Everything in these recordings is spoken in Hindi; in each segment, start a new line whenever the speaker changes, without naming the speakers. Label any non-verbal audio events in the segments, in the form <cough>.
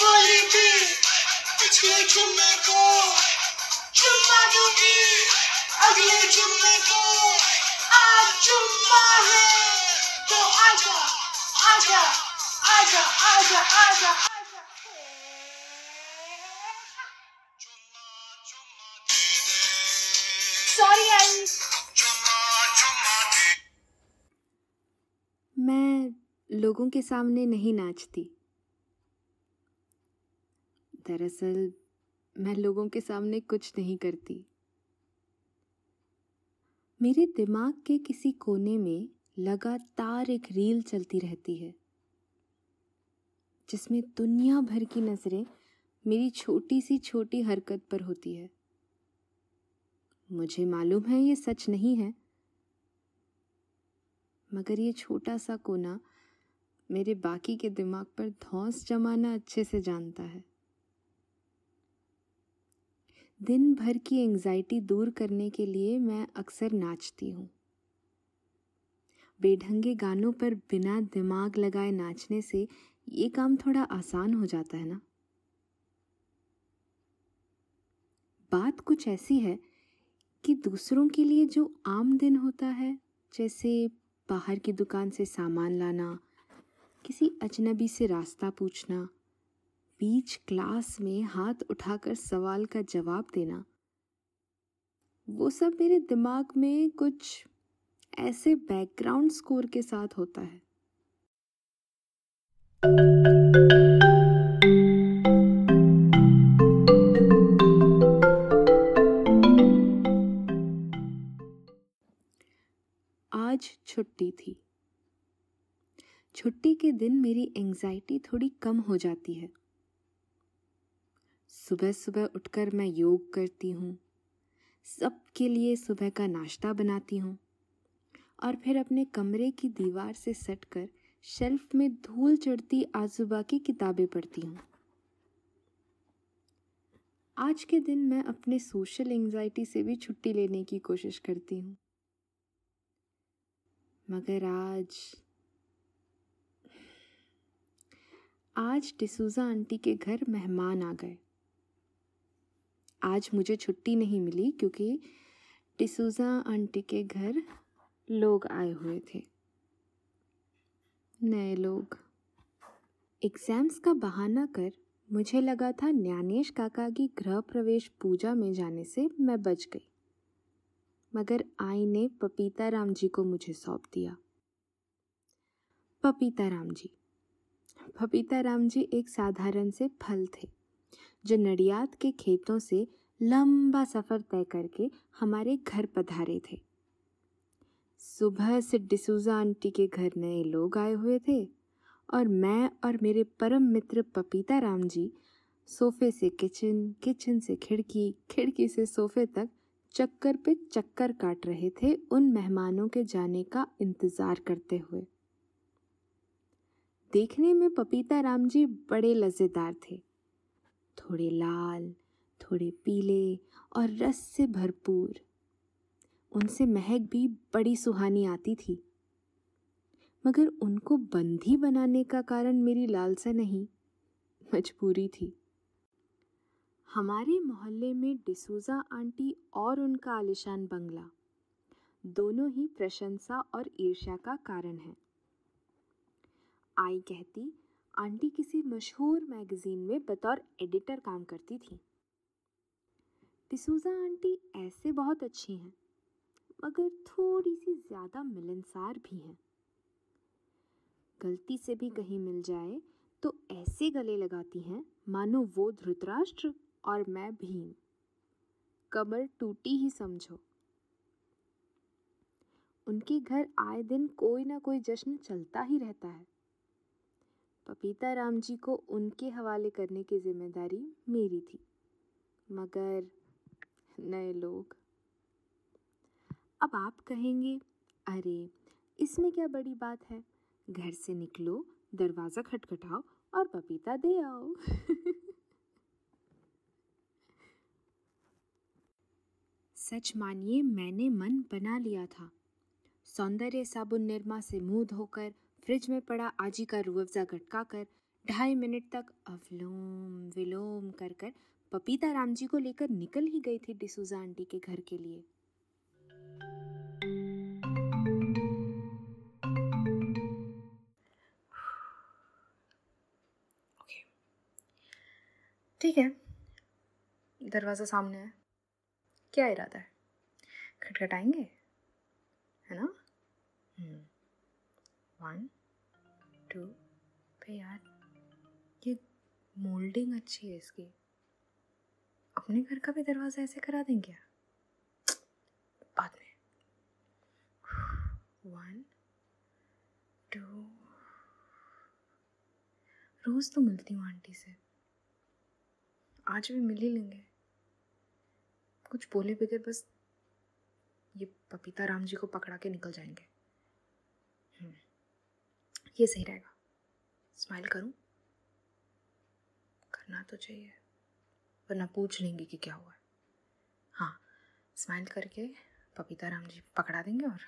बोली थी पिछले जुम्मे को जुम्मा दूँगी अगले जुम्मे को। आज जुम्मा है तो आजा आजा आजा आजा आजा आजा। सॉरी गाइस
मैं लोगों के सामने नहीं नाचती। दरअसल, मैं लोगों के सामने कुछ नहीं करती। मेरे दिमाग के किसी कोने में लगातार एक रील चलती रहती है, जिसमें दुनिया भर की नज़रें मेरी छोटी सी छोटी हरकत पर होती है। मुझे मालूम है ये सच नहीं है, मगर ये छोटा सा कोना मेरे बाकी के दिमाग पर धौंस जमाना अच्छे से जानता है। दिन भर की एंजाइटी दूर करने के लिए मैं अक्सर नाचती हूँ। बेढंगे गानों पर बिना दिमाग लगाए नाचने से ये काम थोड़ा आसान हो जाता है ना? बात कुछ ऐसी है कि दूसरों के लिए जो आम दिन होता है, जैसे बाहर की दुकान से सामान लाना, किसी अजनबी से रास्ता पूछना बीच क्लास में हाथ उठाकर सवाल का जवाब देना। वो सब मेरे दिमाग में कुछ ऐसे बैकग्राउंड स्कोर के साथ होता है। आज छुट्टी थी। छुट्टी के दिन मेरी एंजाइटी थोड़ी कम हो जाती है। सुबह सुबह उठकर मैं योग करती हूँ। सबके लिए सुबह का नाश्ता बनाती हूँ। और फिर अपने कमरे की दीवार से सटकर शेल्फ में धूल चढ़ती आजुबा की किताबें पढ़ती हूँ। आज के दिन मैं अपने सोशल एंजाइटी से भी छुट्टी लेने की कोशिश करती हूँ। मगर आज आज डिसूजा आंटी के घर मेहमान आ गए। आज मुझे छुट्टी नहीं मिली क्योंकि डिसूजा आंटी के घर लोग आए हुए थे। नए लोग। एग्ज़ाम्स का बहाना कर मुझे लगा था न्यानेश काका की गृह प्रवेश पूजा में जाने से मैं बच गई। मगर आई ने पपीता राम जी को मुझे सौंप दिया। पपीता राम जी। पपीता राम जी एक साधारण से फल थे, जो नडियाद के खेतों से लंबा सफ़र तय करके हमारे घर पधारे थे। सुबह से डिसूजा आंटी के घर नए लोग आए हुए थे और मैं और मेरे परम मित्र पपीता राम जी सोफे से किचन किचन से खिड़की खिड़की से सोफे तक चक्कर पे चक्कर काट रहे थे उन मेहमानों के जाने का इंतज़ार करते हुए। देखने में पपीता राम जी बड़े लजेदार थे। थोड़े लाल थोड़े पीले और रस से भरपूर। उनसे महक भी बड़ी सुहानी आती थी। मगर उनको बंदी बनाने का कारण मेरी लालसा नहीं, मजबूरी थी। हमारे मोहल्ले में डिसूजा आंटी और उनका आलिशान बंगला, दोनों ही प्रशंसा और ईर्ष्या का कारण है। आई कहती, आंटी किसी मशहूर मैगजीन में बतौर एडिटर काम करती थी। डिसूजा आंटी ऐसे बहुत अच्छी हैं, मगर थोड़ी सी ज़्यादा मिलनसार भी हैं। गलती से भी कहीं मिल जाए तो ऐसे गले लगाती हैं, मानो वो धृतराष्ट्र और मैं भीम। कमर टूटी ही समझो। उनके घर आए दिन कोई ना कोई जश्न चलता ही रहता है। पपीता राम जी को उनके हवाले करने की ज़िम्मेदारी मेरी थी, मगर नए लोग। अब आप कहेंगे, अरे, इसमें क्या बड़ी बात है? घर से निकलो, दरवाज़ा खटखटाओ और पपीता दे आओ। सच मानिए, मैंने मन बना लिया था। सौंदर्य साबुन निर्मा से मुँह धोकर, फ्रिज में पड़ा आजी का रूअफ़ज़ा गटका कर ढाई मिनट तक अवलोम विलोम कर कर पपीता राम जी को लेकर निकल ही गई थी डिसूजा आंटी के घर के लिए। ठीक है। दरवाज़ा सामने है। क्या इरादा है? खटखटाएँगे? है ना? One hmm. टू यार। ये मोल्डिंग अच्छी है इसकी। अपने घर का भी दरवाज़ा ऐसे करा देंगे क्या बाद में। वन टू रोज़ तो मिलती हूँ आंटी से। आज भी मिल ही लेंगे। कुछ बोले बगैर बस ये पपीता राम जी को पकड़ा के निकल जाएँगे। हम्म, ये सही रहेगा। स्माइल करूँ? करना तो चाहिए। वरना पूछ लेंगे कि क्या हुआ है। स्माइल करके पपीता राम जी पकड़ा देंगे और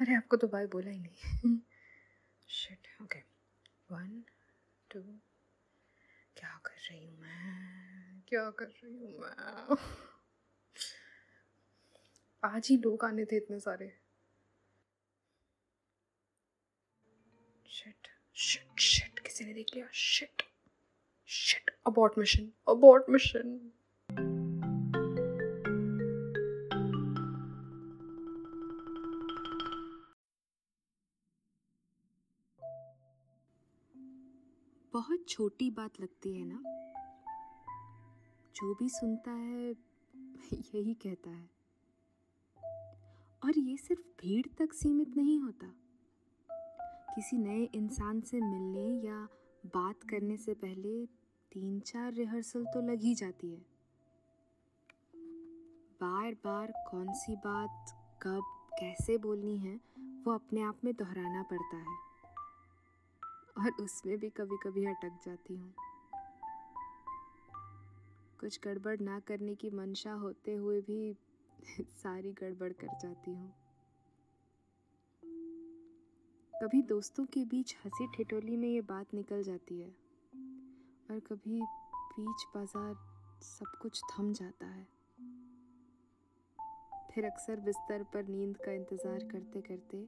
अरे, आपको तो बाय बोला ही नहीं। शिट ओके वन टू क्या कर रही हूँ मैं? क्या कर रही हूँ मैं? <laughs> आज ही लोग आने थे इतने सारे। शिट शिट शिट किसी ने देख लिया? Shit abort mission abort mission बहुत छोटी बात लगती है ना। जो भी सुनता है, यही कहता है। और ये सिर्फ़ भीड़ तक सीमित नहीं होता। किसी नए इंसान से मिलने या बात करने से पहले तीन चार रिहर्सल तो लग ही जाती है। बार बार कौन सी बात कब कैसे बोलनी है, वो अपने आप में दोहराना पड़ता है। और उसमें भी कभी कभी अटक जाती हूँ। कुछ गड़बड़ ना करने की मंशा होते हुए भी <laughs> सारी गड़बड़ कर जाती हूँ। कभी दोस्तों के बीच हँसी ठिठोली में ये बात निकल जाती है। और कभी बीच बाज़ार सब कुछ थम जाता है। फिर अक्सर बिस्तर पर नींद का इंतज़ार करते करते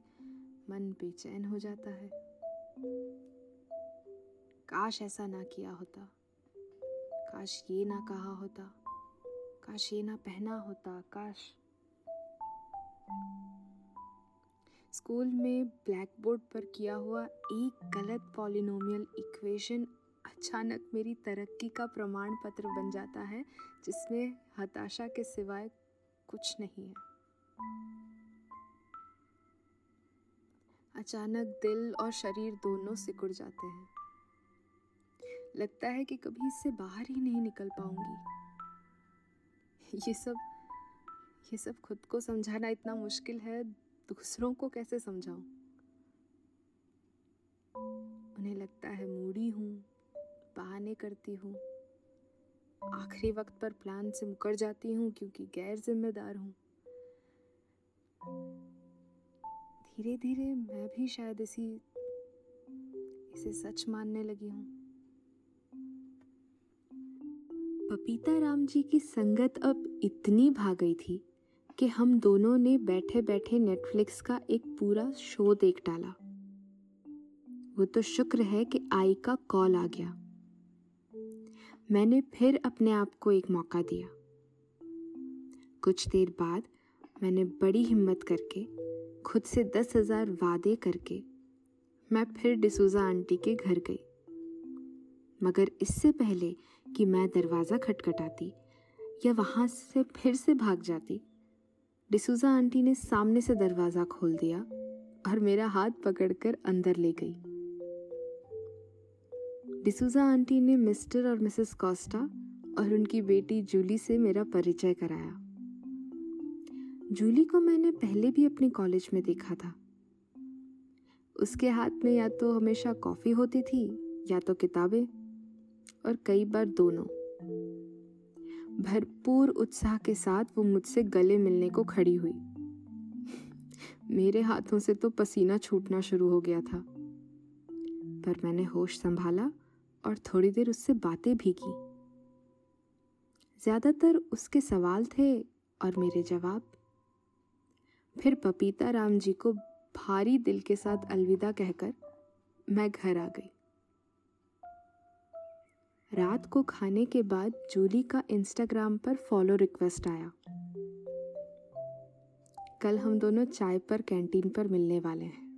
मन बेचैन हो जाता है। काश ऐसा ना किया होता। काश ये ना कहा होता। काश ये ना पहना होता। काश स्कूल में ब्लैक बोर्ड पर किया हुआ एक गलत पॉलिनोमियल इक्वेशन अचानक मेरी तरक्की का प्रमाण पत्र बन जाता है, जिसमें हताशा के सिवाय कुछ नहीं है। अचानक दिल और शरीर दोनों सिकुड़ जाते हैं। लगता है कि कभी इससे बाहर ही नहीं निकल पाऊँगी। ये सब ये सब खुद को समझाना इतना मुश्किल है, दूसरों को कैसे समझाऊं? उन्हें लगता है मूडी हूँ। बहाने करती हूँ। आखिरी वक्त पर प्लान से मुकर जाती हूँ क्योंकि गैर जिम्मेदार हूँ। धीरे धीरे मैं भी शायद इसी, इसे सच मानने लगी हूँ। पपीता राम जी की संगत अब इतनी भाग गई थी कि हम दोनों ने बैठे बैठे नेटफ्लिक्स का एक पूरा शो देख डाला। वो तो शुक्र है कि आई का कॉल आ गया। मैंने फिर अपने आप को एक मौका दिया। कुछ देर बाद मैंने बड़ी हिम्मत करके, खुद से दस हज़ार वादे करके, मैं फिर डिसूजा आंटी के घर गई। मगर इससे पहले कि मैं दरवाज़ा खटखटाती या वहाँ से फिर से भाग जाती, डिसूजा आंटी ने सामने से दरवाज़ा खोल दिया और मेरा हाथ पकड़कर अंदर ले गई। डिसूजा आंटी ने मिस्टर और मिसेस कॉस्टा और उनकी बेटी जूली से मेरा परिचय कराया। जूली को मैंने पहले भी अपने कॉलेज में देखा था। उसके हाथ में या तो हमेशा कॉफ़ी होती थी, या तो किताबें, और कई बार दोनों। भरपूर उत्साह के साथ वो मुझसे गले मिलने को खड़ी हुई। मेरे हाथों से तो पसीना छूटना शुरू हो गया था। पर मैंने होश संभाला और थोड़ी देर उससे बातें भी की। ज़्यादातर उसके सवाल थे और मेरे जवाब। फिर पपीता राम जी को भारी दिल के साथ अलविदा कहकर मैं घर आ गई। रात को खाने के बाद जूली का इंस्टाग्राम पर फॉलो रिक्वेस्ट आया। कल हम दोनों चाय पर कैंटीन पर मिलने वाले हैं।